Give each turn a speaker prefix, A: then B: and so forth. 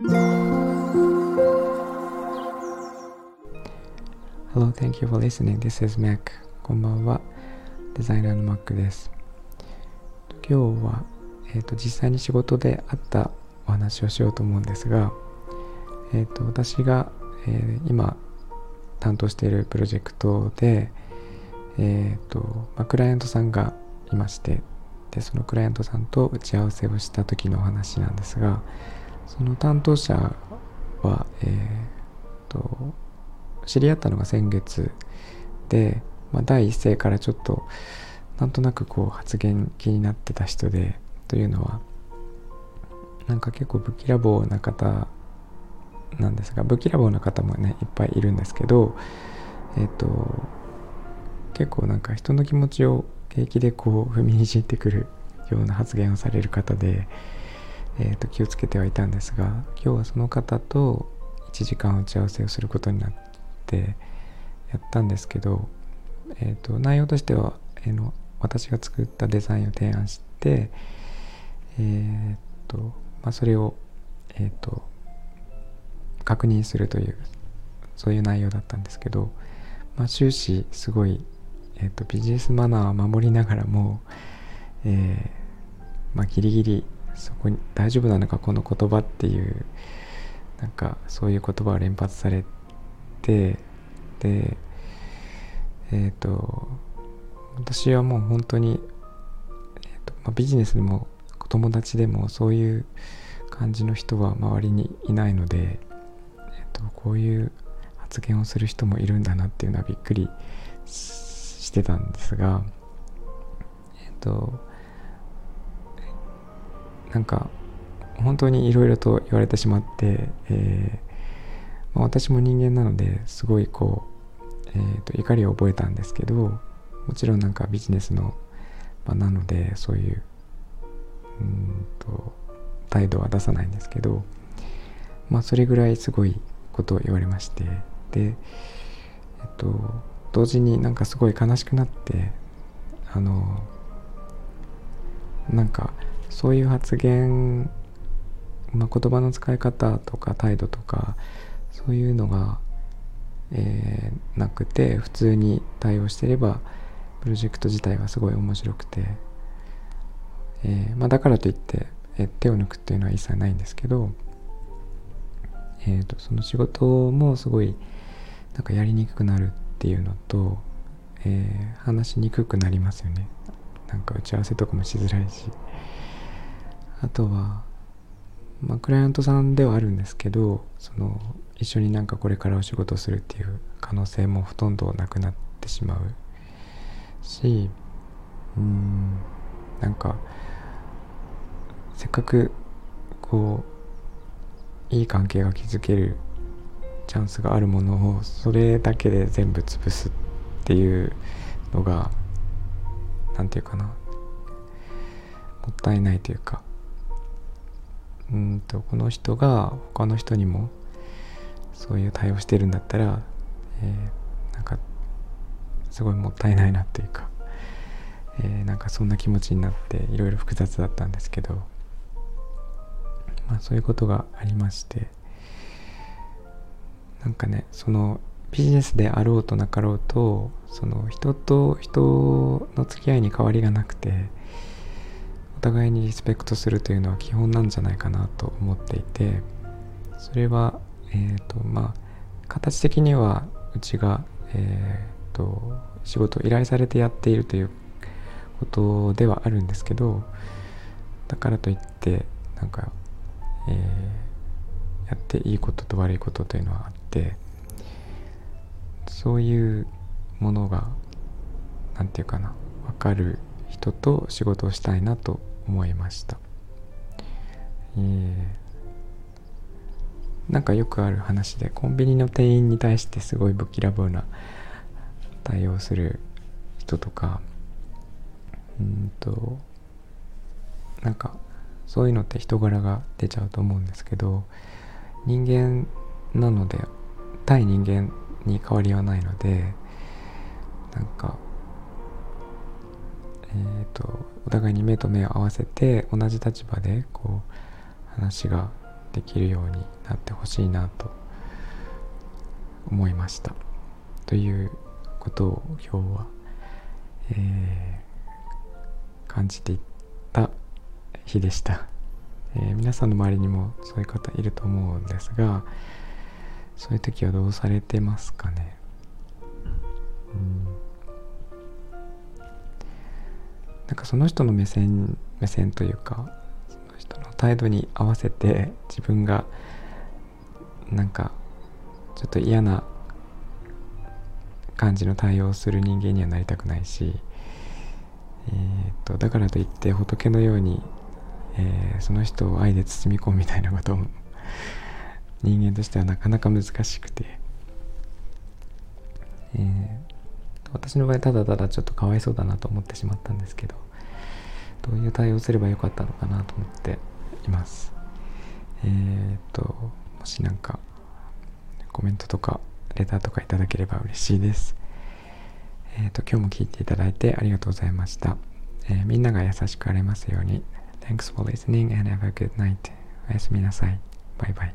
A: Hello, thank you for listening. This is Mac. こんばんは。デザイナーの Mac です。今日は、えーと、実際に仕事であったお話をしようと思うんですが、えーと、私が、えー、今担当しているプロジェクトで、えーとまあ、クライアントさんがいましてでそのクライアントさんと打ち合わせをした時のお話なんですがその担当者は、えーと、知り合ったのが先月で、まあ、第一声からちょっとなんとなくこう発言気になってた人でというのはなんか結構ぶきらぼうな方なんですがぶきらぼうな方もねいっぱいいるんですけどえっ、ー、と結構なんか人の気持ちを平気でこう踏みにじってくるような発言をされる方で、えー、と気をつけてはいたんですが今日はその方と1時間打ち合わせをすることになってやったんですけど、えー、と内容としては、えー、の私が作ったデザインを提案してえー、とまあそれをえー、と確認するというそういう内容だったんですけど、まあ、終始すごい、えーと、ビジネスマナーを守りながらも、えーまあ、ギリギリそこに大丈夫なのかこの言葉っていうなんかそういう言葉を連発されてでえっ、ー、と私はもう本当に、えーとまあ、ビジネスでも友達でもそういう感じの人は周りにいないのでと、こういう発言をする人もいるんだなっていうのはびっくりしてたんですが、えっと、なんか本当にいろいろと言われてしまって、えーまあ、私も人間なのですごいこう、えーと、怒りを覚えたんですけどもちろんなんかビジネスの場なのでそういううんと態度は出さないんですけどまあそれぐらいすごいことを言われましてでえっと同時になんかすごい悲しくなってあのなんかそういう発言、まあ、言葉の使い方とか態度とかそういうのが、えー、なくて普通に対応してればプロジェクト自体はすごい面白くて、えーまあ、だからといって、えー、手を抜くっていうのは一切ないんですけどえーと、その仕事もすごいなんかやりにくくなるっていうのと、え、話しにくくなりますよね。なんか打ち合わせとかもしづらいし。あとはまあクライアントさんではあるんですけどその一緒になんかこれからお仕事するっていう可能性もほとんどなくなってしまう。しうんなんかせっかくこういい関係が築けるチャンスがあるものをそれだけで全部潰すっていうのが何て言うかなもったいないというか。うんとこの人が他の人にもそういう対応してるんだったら、えー、なんかすごいもったいないなっていうか、えー、なんかそんな気持ちになっていろいろ複雑だったんですけどまあ、そういうことがありましてなんかねそのビジネスであろうとなかろうとその人と人の付き合いに変わりがなくてお互いにリスペクトするというのは基本なんじゃないかなと思っていてそれはえっ、ー、とまあ形的にはうちがえっ、ー、と仕事を依頼されてやっているということではあるんですけどだからといってなんかえー、やっていいことと悪いことというのはあってそういうものが何て言うかな分かる人と仕事をしたいなと思いました、えー、なんかよくある話でコンビニの店員に対してすごいぶきらぼうな対応する人とかうんとなんかそういうのって人柄が出ちゃうと思うんですけど人間なので対人間に変わりはないのでなんかえっ、ー、とお互いに目と目を合わせて同じ立場でこう話ができるようになってほしいなと思いました。ということを今日は、えー、感じていった日でした、えー、皆さんの周りにもそういう方いると思うんですがそういう時はどうされてますかね？うん。かその人の目線目線というかその人の態度に合わせて自分がなんかちょっと嫌な感じの対応をする人間にはなりたくないし、えーと、だからといって仏のように、えー、その人を愛で包み込むみたいなことを人間としてはなかなか難しくて、えー私の場合ただただちょっとかわいそうだなと思ってしまったんですけどどういう対応すればよかったのかなと思っています。えー、っと、もしなんかコメントとかレターとかいただければ嬉しいです。えー、っと、今日も聞いていただいてありがとうございました。えー、みんなが優しくありますように。Thanks for listening and have a good night. おやすみなさい。バイバイ。